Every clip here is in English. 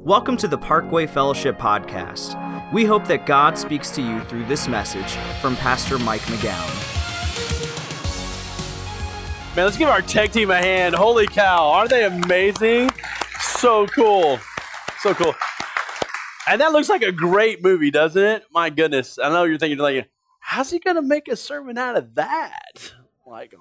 Welcome to the Parkway Fellowship Podcast. We hope that God speaks to you through this message from Pastor Mike McGowan. Man, let's give our tech team a hand. Holy cow, aren't they amazing? So cool. So cool. And that looks like a great movie, doesn't it? My goodness. I know you're thinking, like, how's he going to make a sermon out of that? Like,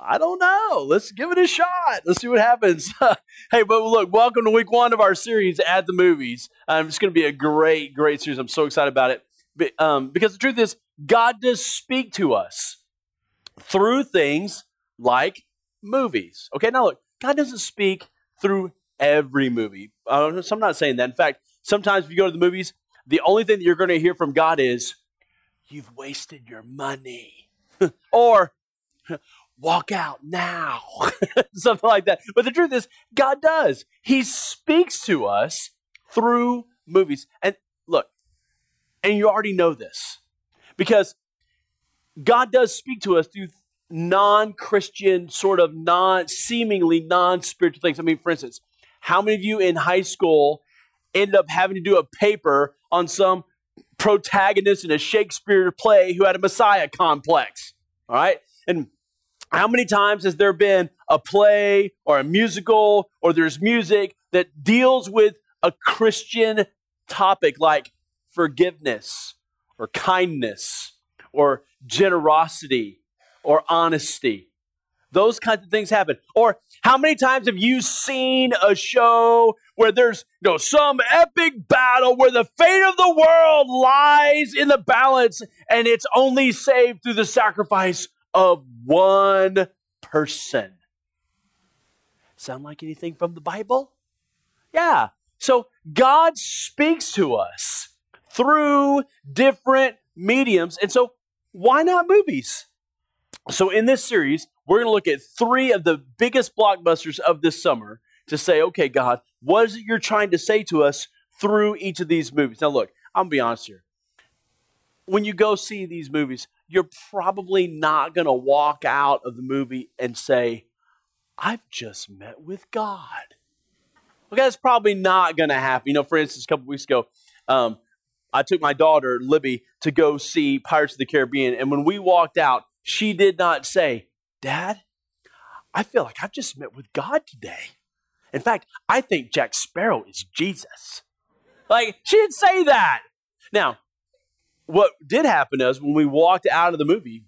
I don't know. Let's give it a shot. Let's see what happens. hey, but look, welcome to week one of our series at the movies. Um, it's going to be a great, great series. I'm so excited about it. But, um, because the truth is, God does speak to us through things like movies. Okay, now look, God doesn't speak through every movie. Uh, so I'm not saying that. In fact, sometimes if you go to the movies, the only thing that you're going to hear from God is, You've wasted your money. or, walk out now. Something like that. But the truth is, God does. He speaks to us through movies. And look, and you already know this because God does speak to us through non Christian, sort of non seemingly non spiritual things. I mean, for instance, how many of you in high school ended up having to do a paper on some protagonist in a Shakespeare play who had a Messiah complex? All right. And how many times has there been a play or a musical or there's music that deals with a Christian topic like forgiveness or kindness or generosity or honesty? Those kinds of things happen. Or how many times have you seen a show where there's you know, some epic battle where the fate of the world lies in the balance and it's only saved through the sacrifice of one person. Sound like anything from the Bible? Yeah. So God speaks to us through different mediums. And so why not movies? So in this series, we're going to look at three of the biggest blockbusters of this summer to say, okay, God, what is it you're trying to say to us through each of these movies? Now, look, I'm going to be honest here. When you go see these movies, you're probably not going to walk out of the movie and say, I've just met with God. Okay, that's probably not going to happen. You know, for instance, a couple weeks ago, um, I took my daughter, Libby, to go see Pirates of the Caribbean. And when we walked out, she did not say, Dad, I feel like I've just met with God today. In fact, I think Jack Sparrow is Jesus. Like, she didn't say that. Now, what did happen is when we walked out of the movie,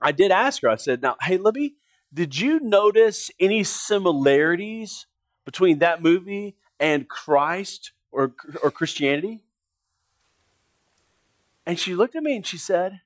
I did ask her, I said, Now, hey, Libby, did you notice any similarities between that movie and Christ or, or Christianity? And she looked at me and she said,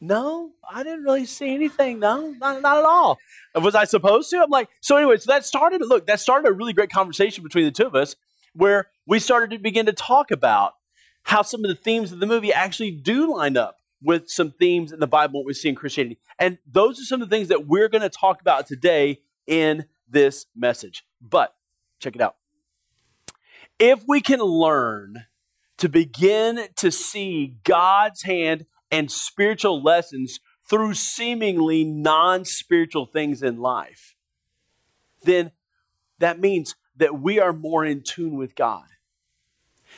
No, I didn't really see anything. No, not, not at all. Was I supposed to? I'm like, so anyway, so that started, look, that started a really great conversation between the two of us where we started to begin to talk about how some of the themes of the movie actually do line up with some themes in the Bible we see in Christianity. And those are some of the things that we're going to talk about today in this message. But check it out. If we can learn to begin to see God's hand and spiritual lessons through seemingly non spiritual things in life, then that means that we are more in tune with God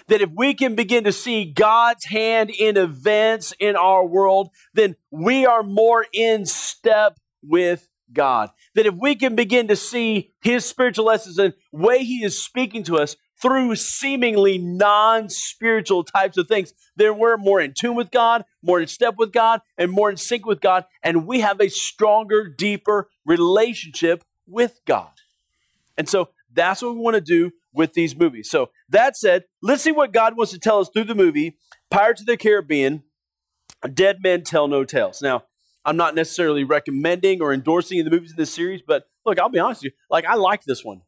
that if we can begin to see God's hand in events in our world, then we are more in step with God. That if we can begin to see His spiritual lessons and way He is speaking to us through seemingly non spiritual types of things, then we're more in tune with God, more in step with God, and more in sync with God, and we have a stronger, deeper relationship with God. And so that's what we want to do with these movies. So, that said, let's see what God wants to tell us through the movie Pirates of the Caribbean Dead Men Tell No Tales. Now, I'm not necessarily recommending or endorsing the movies in this series, but look, I'll be honest with you. Like, I liked this one.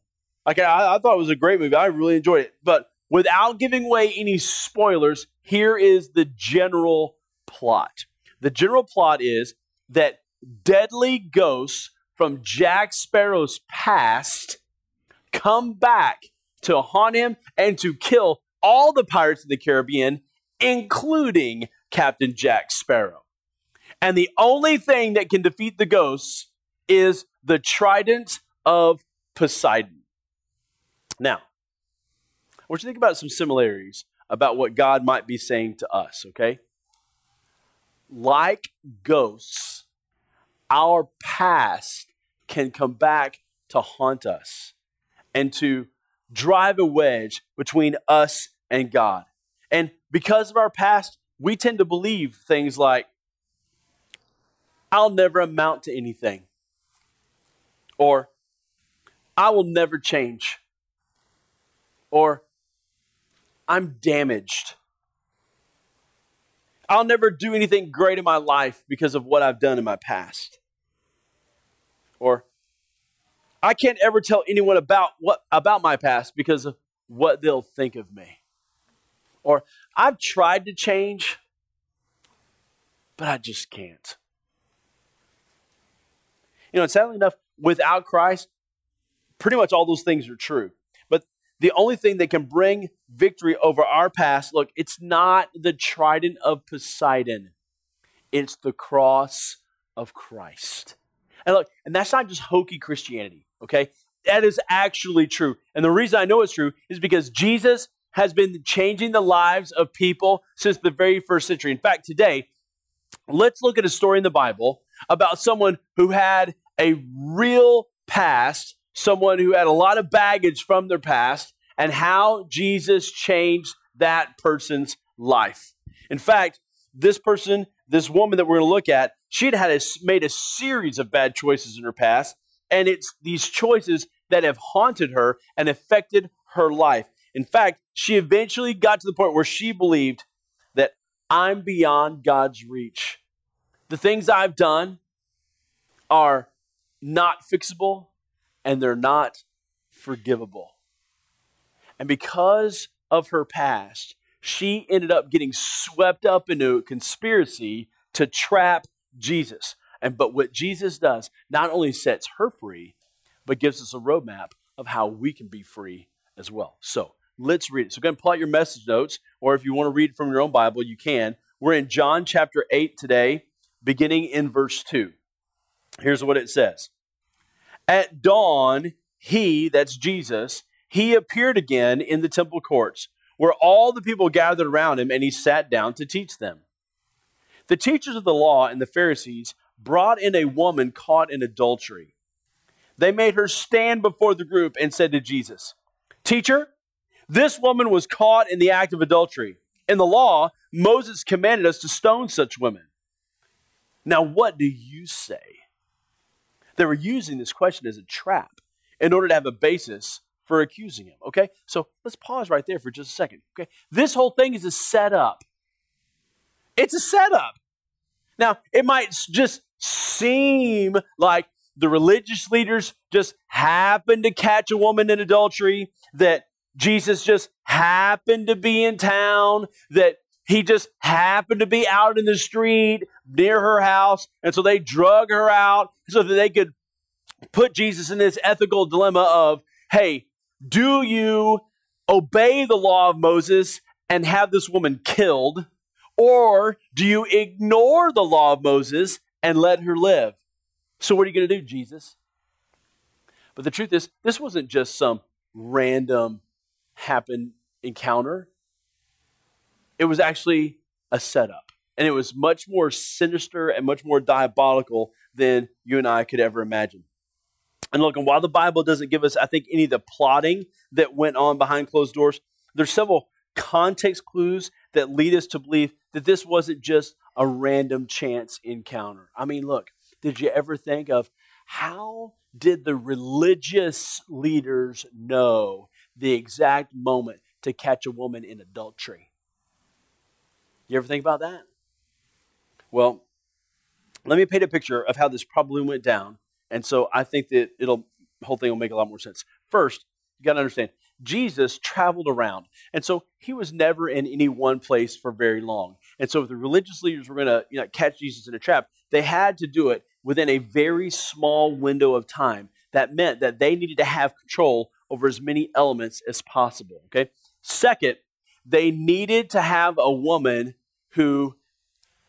Like, I, I thought it was a great movie. I really enjoyed it. But without giving away any spoilers, here is the general plot. The general plot is that deadly ghosts from Jack Sparrow's past come back to haunt him and to kill all the pirates of the Caribbean, including Captain Jack Sparrow. And the only thing that can defeat the ghosts is the trident of Poseidon. Now, want you to think about some similarities about what God might be saying to us, okay? Like ghosts, our past can come back to haunt us and to drive a wedge between us and God. And because of our past, we tend to believe things like, I'll never amount to anything, or I will never change, or I'm damaged. I'll never do anything great in my life because of what I've done in my past. Or I can't ever tell anyone about what about my past because of what they'll think of me. Or I've tried to change, but I just can't. You know, sadly enough, without Christ, pretty much all those things are true. But the only thing that can bring victory over our past, look, it's not the trident of Poseidon, it's the cross of Christ. And look, and that's not just hokey Christianity, okay? That is actually true. And the reason I know it's true is because Jesus has been changing the lives of people since the very first century. In fact, today, let's look at a story in the Bible about someone who had a real past, someone who had a lot of baggage from their past, and how Jesus changed that person's life. In fact, this person, this woman that we're going to look at, she'd had a, made a series of bad choices in her past, and it's these choices that have haunted her and affected her life. In fact, she eventually got to the point where she believed that I'm beyond God's reach. The things I've done are not fixable and they're not forgivable. And because of her past, she ended up getting swept up into a conspiracy to trap Jesus. And but what Jesus does not only sets her free, but gives us a roadmap of how we can be free as well. So let's read it. So go ahead and pull out your message notes, or if you want to read from your own Bible, you can. We're in John chapter 8 today, beginning in verse 2. Here's what it says At dawn, he, that's Jesus, he appeared again in the temple courts, where all the people gathered around him, and he sat down to teach them. The teachers of the law and the Pharisees brought in a woman caught in adultery. They made her stand before the group and said to Jesus, Teacher, this woman was caught in the act of adultery. In the law, Moses commanded us to stone such women. Now, what do you say? They were using this question as a trap in order to have a basis for accusing him. Okay? So let's pause right there for just a second. Okay? This whole thing is a setup. It's a setup. Now, it might just seem like the religious leaders just happened to catch a woman in adultery, that Jesus just happened to be in town, that he just happened to be out in the street near her house, and so they drug her out so that they could put Jesus in this ethical dilemma of, hey, do you obey the law of Moses and have this woman killed? Or do you ignore the law of Moses and let her live? So, what are you going to do, Jesus? But the truth is, this wasn't just some random happen encounter, it was actually a setup. And it was much more sinister and much more diabolical than you and I could ever imagine. And look, and while the Bible doesn't give us, I think, any of the plotting that went on behind closed doors, there's several context clues that lead us to believe that this wasn't just a random chance encounter. I mean, look, did you ever think of how did the religious leaders know the exact moment to catch a woman in adultery? You ever think about that? Well, let me paint a picture of how this probably went down. And so I think that it'll whole thing will make a lot more sense. First, you got to understand Jesus traveled around. And so he was never in any one place for very long. And so if the religious leaders were going to you know, catch Jesus in a trap, they had to do it within a very small window of time. That meant that they needed to have control over as many elements as possible. Okay. Second, they needed to have a woman who,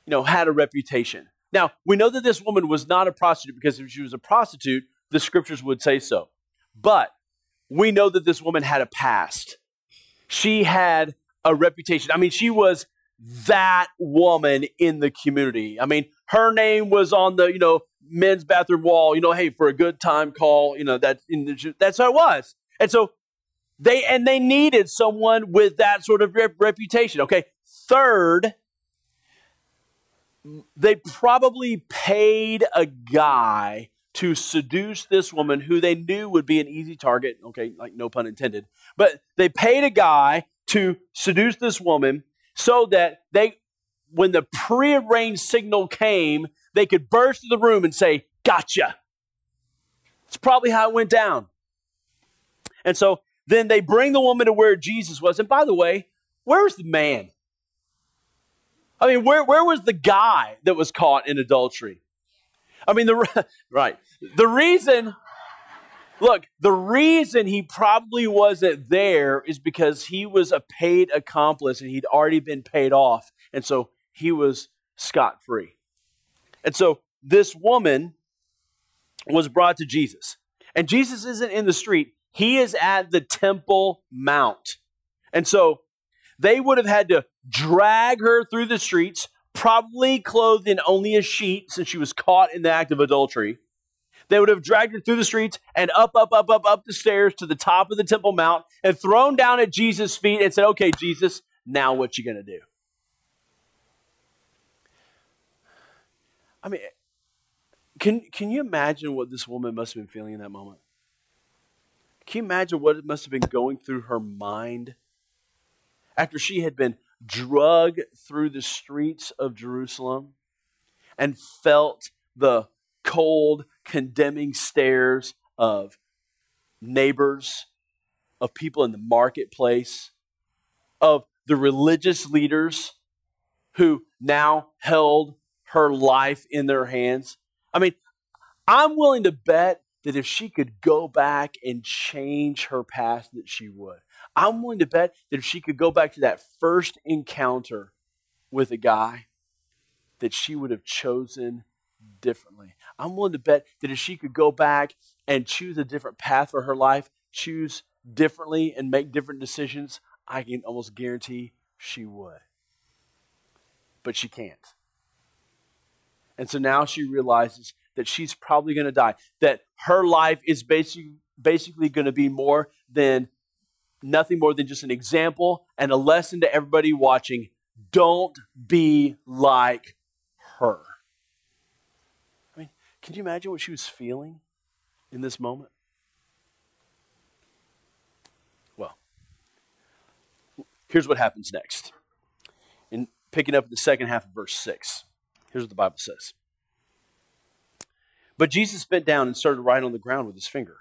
you know, had a reputation. Now, we know that this woman was not a prostitute because if she was a prostitute, the scriptures would say so. But we know that this woman had a past. she had a reputation. I mean, she was that woman in the community. I mean, her name was on the, you know, men's bathroom wall, you know, hey, for a good time call, you know, that that's how it was. And so they and they needed someone with that sort of rep- reputation. Okay. Third, they probably paid a guy to seduce this woman who they knew would be an easy target. Okay, like no pun intended. But they paid a guy to seduce this woman so that they, when the prearranged signal came, they could burst into the room and say, Gotcha. It's probably how it went down. And so then they bring the woman to where Jesus was. And by the way, where's the man? I mean, where, where was the guy that was caught in adultery? I mean, the right. The reason, look, the reason he probably wasn't there is because he was a paid accomplice and he'd already been paid off. And so he was scot free. And so this woman was brought to Jesus. And Jesus isn't in the street, he is at the Temple Mount. And so they would have had to drag her through the streets, probably clothed in only a sheet since she was caught in the act of adultery. They would have dragged her through the streets and up, up, up, up, up the stairs to the top of the Temple Mount and thrown down at Jesus' feet and said, Okay, Jesus, now what you gonna do? I mean, can, can you imagine what this woman must have been feeling in that moment? Can you imagine what it must have been going through her mind after she had been drugged through the streets of Jerusalem and felt the cold, condemning stares of neighbors, of people in the marketplace, of the religious leaders who now held her life in their hands. I mean, I'm willing to bet that if she could go back and change her past, that she would. I'm willing to bet that if she could go back to that first encounter with a guy, that she would have chosen differently. I'm willing to bet that if she could go back and choose a different path for her life, choose differently and make different decisions, I can almost guarantee she would. But she can't. And so now she realizes that she's probably going to die, that her life is basically, basically going to be more than nothing more than just an example and a lesson to everybody watching. Don't be like her. Can you imagine what she was feeling in this moment? Well, here's what happens next. In picking up the second half of verse 6, here's what the Bible says. But Jesus bent down and started writing on the ground with his finger.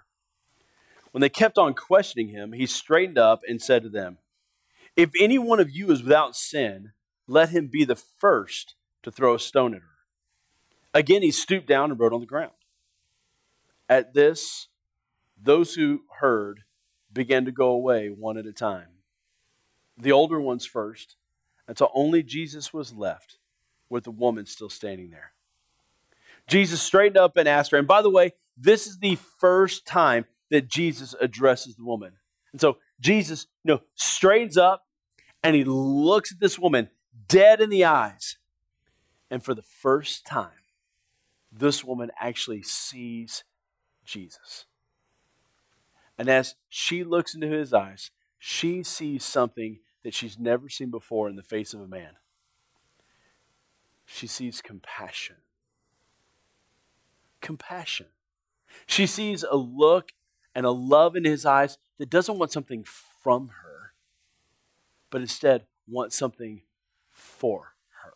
When they kept on questioning him, he straightened up and said to them, If any one of you is without sin, let him be the first to throw a stone at her. Again, he stooped down and wrote on the ground. At this, those who heard began to go away one at a time. The older ones first, until only Jesus was left, with the woman still standing there. Jesus straightened up and asked her, and by the way, this is the first time that Jesus addresses the woman. And so Jesus, you know, straightens up and he looks at this woman dead in the eyes. And for the first time, this woman actually sees Jesus. And as she looks into his eyes, she sees something that she's never seen before in the face of a man. She sees compassion. Compassion. She sees a look and a love in his eyes that doesn't want something from her, but instead wants something for her.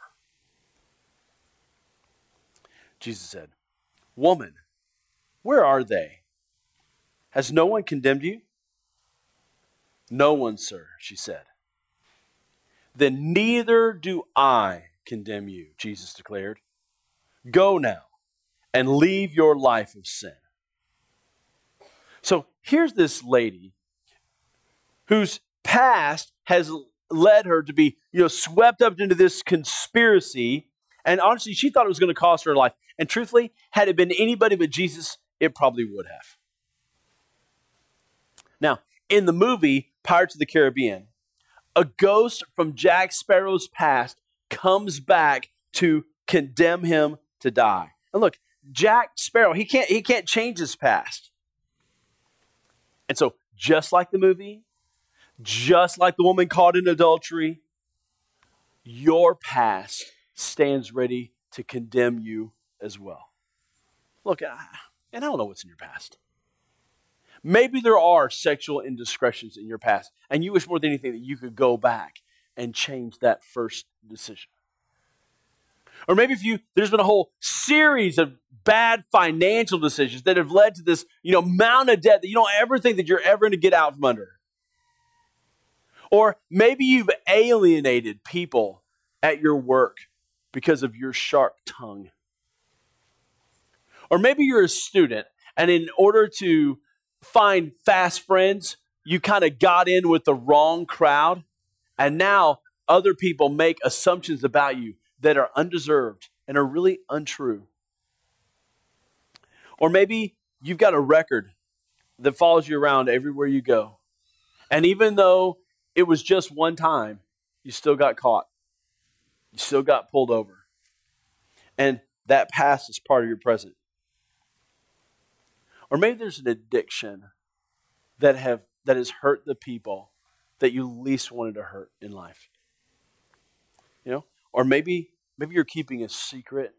Jesus said, Woman, where are they? Has no one condemned you? No one, sir, she said. Then neither do I condemn you, Jesus declared. Go now and leave your life of sin. So here's this lady whose past has led her to be, you know, swept up into this conspiracy. And honestly, she thought it was going to cost her life. And truthfully, had it been anybody but Jesus, it probably would have. Now, in the movie Pirates of the Caribbean, A ghost from Jack Sparrow's past comes back to condemn him to die. And look, Jack Sparrow, he can't he can't change his past. And so just like the movie, just like the woman caught in adultery, your past stands ready to condemn you as well. Look, and I don't know what's in your past. Maybe there are sexual indiscretions in your past, and you wish more than anything that you could go back and change that first decision. Or maybe if you there's been a whole series of bad financial decisions that have led to this, you know, amount of debt that you don't ever think that you're ever going to get out from under. Or maybe you've alienated people at your work because of your sharp tongue. Or maybe you're a student, and in order to find fast friends, you kind of got in with the wrong crowd, and now other people make assumptions about you that are undeserved and are really untrue. Or maybe you've got a record that follows you around everywhere you go. And even though it was just one time, you still got caught. You still got pulled over. And that past is part of your present. Or maybe there's an addiction that have that has hurt the people that you least wanted to hurt in life. You know? Or maybe maybe you're keeping a secret.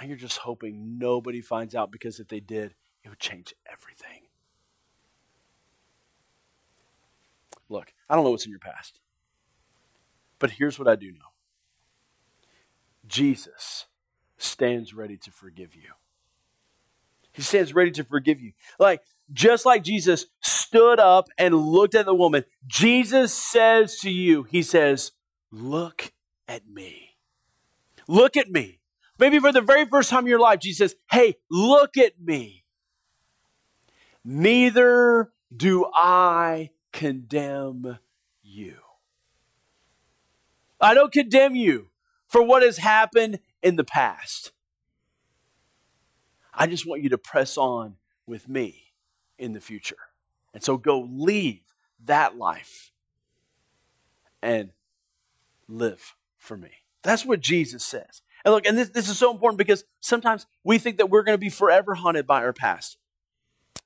And you're just hoping nobody finds out because if they did, it would change everything. Look, I don't know what's in your past. But here's what I do know Jesus stands ready to forgive you. He stands ready to forgive you. Like, just like Jesus stood up and looked at the woman, Jesus says to you, He says, Look at me. Look at me. Maybe for the very first time in your life, Jesus says, Hey, look at me. Neither do I condemn you. I don't condemn you for what has happened in the past. I just want you to press on with me in the future. And so go leave that life and live for me. That's what Jesus says. And look, and this, this is so important because sometimes we think that we're going to be forever haunted by our past.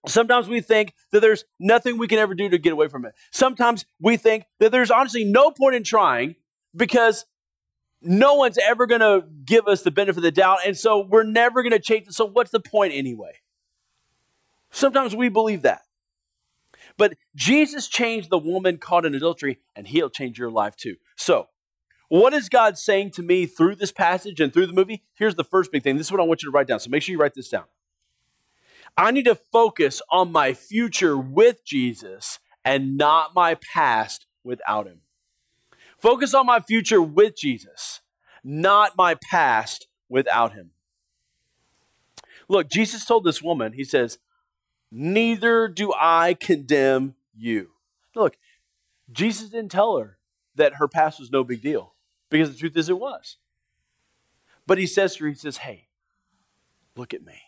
Sometimes we think that there's nothing we can ever do to get away from it. Sometimes we think that there's honestly no point in trying because no one's ever going to give us the benefit of the doubt. And so we're never going to change. So what's the point anyway? Sometimes we believe that. But Jesus changed the woman caught in adultery, and he'll change your life too. So, what is God saying to me through this passage and through the movie? Here's the first big thing. This is what I want you to write down. So make sure you write this down. I need to focus on my future with Jesus and not my past without him. Focus on my future with Jesus, not my past without him. Look, Jesus told this woman, he says, Neither do I condemn you. Look, Jesus didn't tell her that her past was no big deal because the truth is it was. But he says to her, he says, Hey, look at me.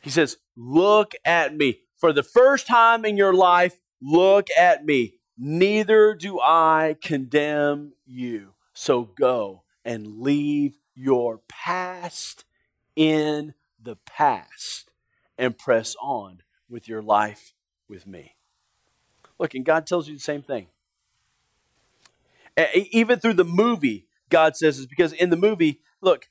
He says, Look at me. For the first time in your life, look at me. Neither do I condemn you. So go and leave your past in the past and press on with your life with me. Look, and God tells you the same thing. Even through the movie, God says this because in the movie, look,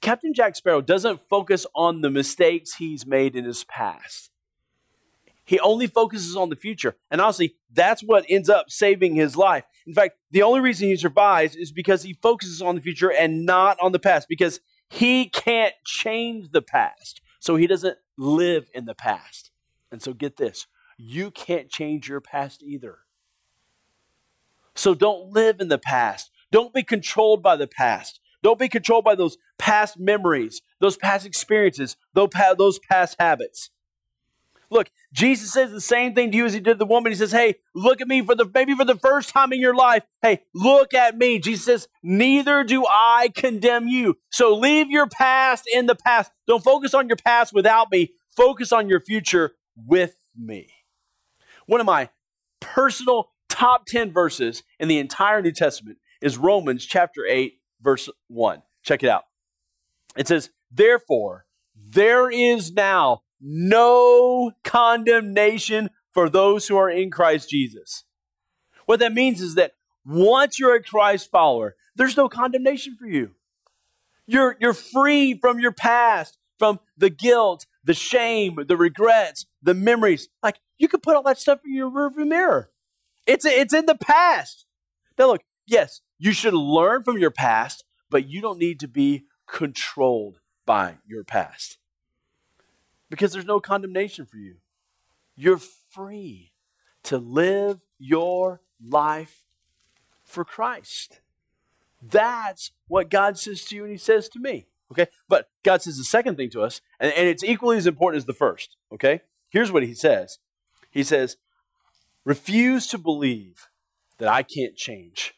Captain Jack Sparrow doesn't focus on the mistakes he's made in his past. He only focuses on the future. And honestly, that's what ends up saving his life. In fact, the only reason he survives is because he focuses on the future and not on the past, because he can't change the past. So he doesn't live in the past. And so get this you can't change your past either. So don't live in the past. Don't be controlled by the past. Don't be controlled by those past memories, those past experiences, those past habits. Look, Jesus says the same thing to you as he did the woman. He says, Hey, look at me for the maybe for the first time in your life. Hey, look at me. Jesus says, Neither do I condemn you. So leave your past in the past. Don't focus on your past without me. Focus on your future with me. One of my personal top 10 verses in the entire New Testament is Romans chapter 8, verse 1. Check it out. It says, Therefore, there is now no condemnation for those who are in Christ Jesus. What that means is that once you're a Christ follower, there's no condemnation for you. You're, you're free from your past, from the guilt, the shame, the regrets, the memories. Like you can put all that stuff in your rearview mirror. It's, it's in the past. Now, look, yes, you should learn from your past, but you don't need to be controlled by your past because there's no condemnation for you. You're free to live your life for Christ. That's what God says to you and He says to me. Okay? But God says the second thing to us, and, and it's equally as important as the first. Okay? Here's what He says He says, refuse to believe that I can't change.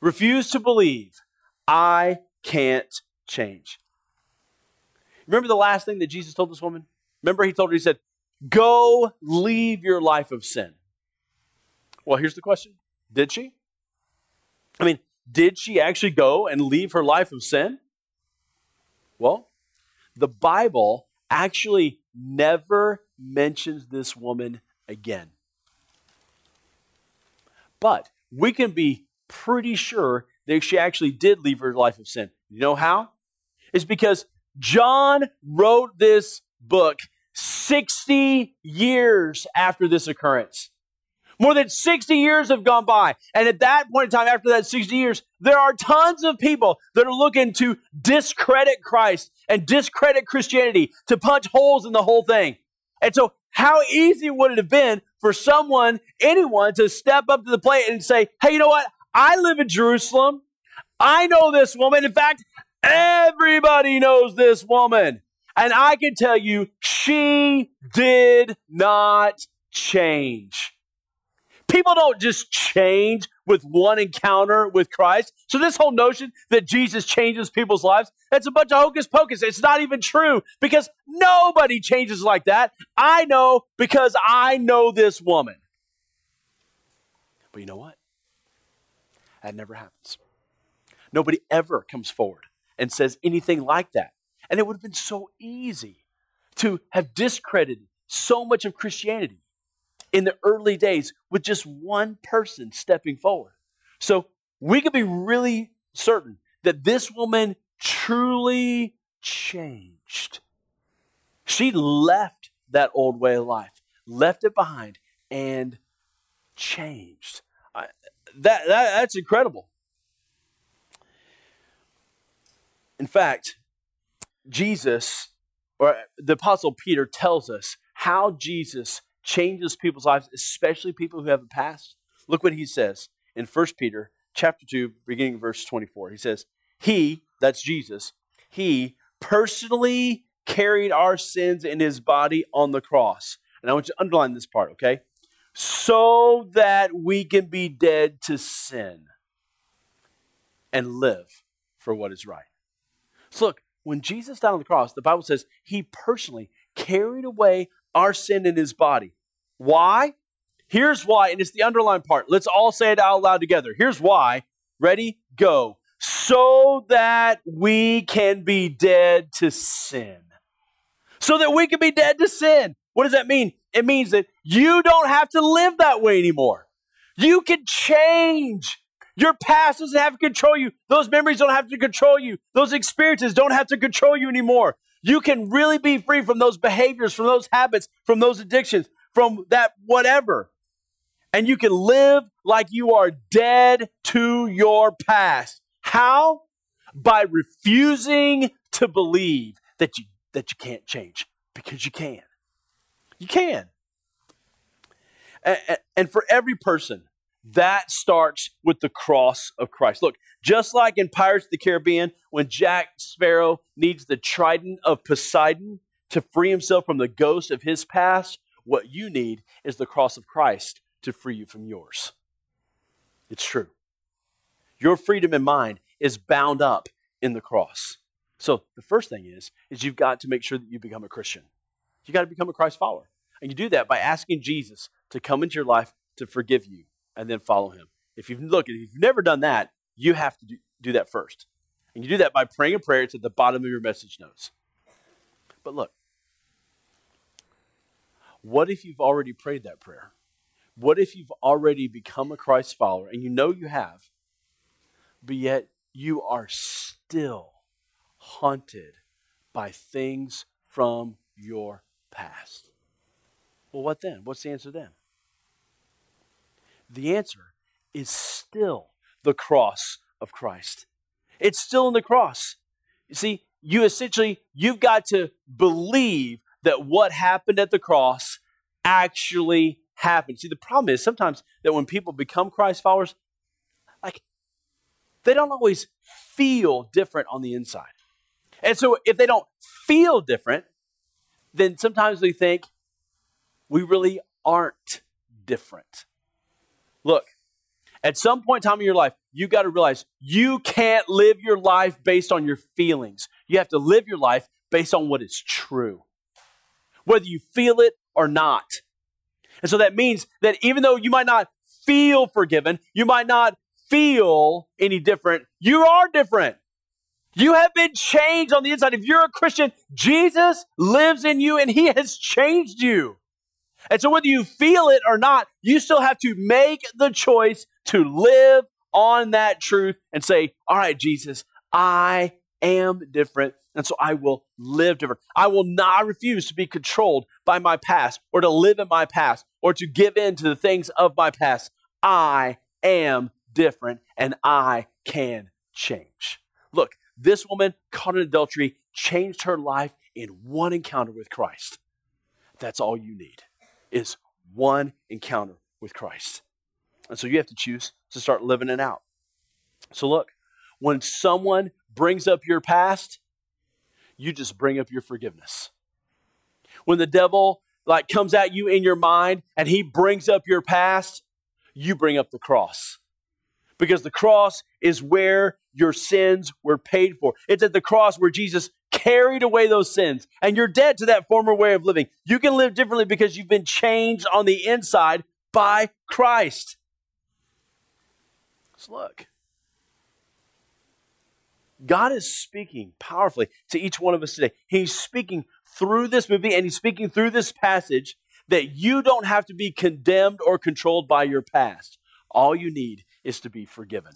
Refuse to believe I can't change. Remember the last thing that Jesus told this woman? Remember, he told her, he said, Go leave your life of sin. Well, here's the question Did she? I mean, did she actually go and leave her life of sin? Well, the Bible actually never mentions this woman again. But we can be pretty sure that she actually did leave her life of sin. You know how? It's because John wrote this book 60 years after this occurrence. More than 60 years have gone by. And at that point in time, after that 60 years, there are tons of people that are looking to discredit Christ and discredit Christianity, to punch holes in the whole thing. And so, how easy would it have been for someone, anyone, to step up to the plate and say, hey, you know what? I live in Jerusalem. I know this woman. In fact, everybody knows this woman. And I can tell you, she did not change. People don't just change with one encounter with Christ. So, this whole notion that Jesus changes people's lives, that's a bunch of hocus pocus. It's not even true because nobody changes like that. I know because I know this woman. But you know what? That never happens. Nobody ever comes forward and says anything like that. And it would have been so easy to have discredited so much of Christianity in the early days with just one person stepping forward. So we can be really certain that this woman truly changed. She left that old way of life, left it behind, and changed. I, that, that, that's incredible. In fact, Jesus, or the Apostle Peter, tells us how Jesus changes people's lives, especially people who have a past. Look what he says in 1 Peter chapter 2, beginning verse 24. He says, He, that's Jesus, he personally carried our sins in his body on the cross. And I want you to underline this part, okay? So that we can be dead to sin and live for what is right. So look, when Jesus died on the cross, the Bible says he personally carried away our sin in his body. Why? Here's why, and it's the underlined part. Let's all say it out loud together. Here's why. Ready? Go. So that we can be dead to sin. So that we can be dead to sin. What does that mean? It means that you don't have to live that way anymore. You can change. Your past doesn't have to control you. Those memories don't have to control you. Those experiences don't have to control you anymore. You can really be free from those behaviors, from those habits, from those addictions, from that whatever. And you can live like you are dead to your past. How? By refusing to believe that you that you can't change because you can. You can. And, and for every person, that starts with the cross of Christ. Look, just like in Pirates of the Caribbean, when Jack Sparrow needs the trident of Poseidon to free himself from the ghost of his past, what you need is the cross of Christ to free you from yours. It's true. Your freedom in mind is bound up in the cross. So the first thing is, is you've got to make sure that you become a Christian. You got to become a Christ follower. And you do that by asking Jesus to come into your life to forgive you and then follow him. If you've look, if you've never done that, you have to do, do that first. And you do that by praying a prayer. It's at the bottom of your message notes. But look, what if you've already prayed that prayer? What if you've already become a Christ follower and you know you have, but yet you are still haunted by things from your past? Well, what then? What's the answer then? The answer is still the cross of Christ. It's still in the cross. You see, you essentially you've got to believe that what happened at the cross actually happened. See, the problem is sometimes that when people become Christ followers, like they don't always feel different on the inside. And so if they don't feel different, then sometimes we think we really aren't different. Look, at some point in time in your life, you got to realize you can't live your life based on your feelings. You have to live your life based on what is true, whether you feel it or not. And so that means that even though you might not feel forgiven, you might not feel any different, you are different. You have been changed on the inside. If you're a Christian, Jesus lives in you and he has changed you. And so, whether you feel it or not, you still have to make the choice to live on that truth and say, All right, Jesus, I am different. And so I will live different. I will not refuse to be controlled by my past or to live in my past or to give in to the things of my past. I am different and I can change. Look, this woman caught in adultery changed her life in one encounter with Christ. That's all you need is one encounter with Christ. And so you have to choose to start living it out. So look, when someone brings up your past, you just bring up your forgiveness. When the devil like comes at you in your mind and he brings up your past, you bring up the cross. Because the cross is where your sins were paid for. It's at the cross where Jesus carried away those sins and you're dead to that former way of living. You can live differently because you've been changed on the inside by Christ. Let's look. God is speaking powerfully to each one of us today. He's speaking through this movie and he's speaking through this passage that you don't have to be condemned or controlled by your past. All you need is to be forgiven.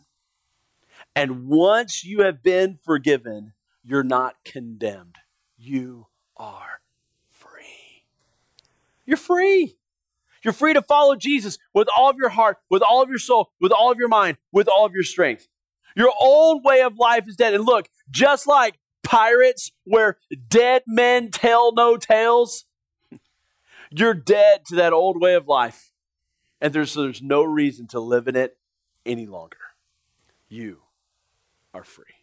And once you have been forgiven, you're not condemned. You are free. You're free. You're free to follow Jesus with all of your heart, with all of your soul, with all of your mind, with all of your strength. Your old way of life is dead. And look, just like pirates, where dead men tell no tales, you're dead to that old way of life. And there's, there's no reason to live in it any longer. You are free.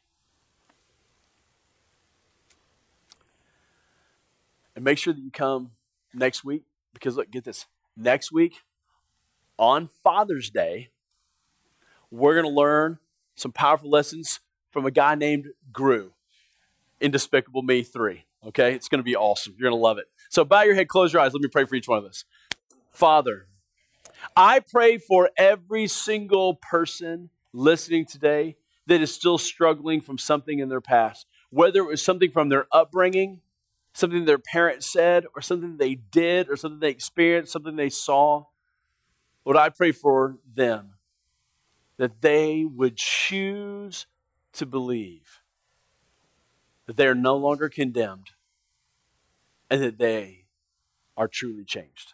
And make sure that you come next week because look, get this. Next week on Father's Day, we're going to learn some powerful lessons from a guy named Gru in Despicable Me 3. Okay? It's going to be awesome. You're going to love it. So bow your head, close your eyes. Let me pray for each one of us. Father, I pray for every single person listening today that is still struggling from something in their past, whether it was something from their upbringing, something their parents said, or something they did, or something they experienced, something they saw. Lord, I pray for them that they would choose to believe that they are no longer condemned and that they are truly changed.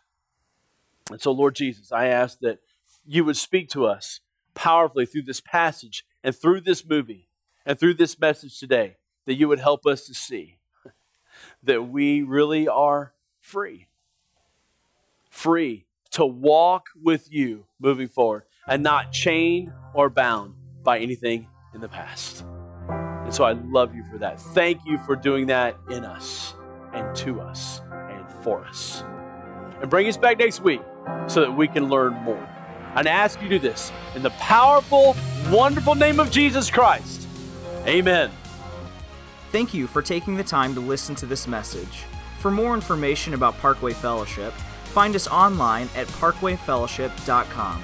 And so, Lord Jesus, I ask that you would speak to us powerfully through this passage and through this movie and through this message today, that you would help us to see that we really are free. Free to walk with you moving forward and not chained or bound by anything in the past. And so I love you for that. Thank you for doing that in us and to us and for us. And bring us back next week so that we can learn more. And I ask you to do this in the powerful, wonderful name of Jesus Christ. Amen. Thank you for taking the time to listen to this message. For more information about Parkway Fellowship, find us online at parkwayfellowship.com.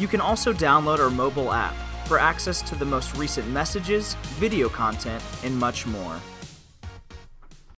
You can also download our mobile app for access to the most recent messages, video content, and much more.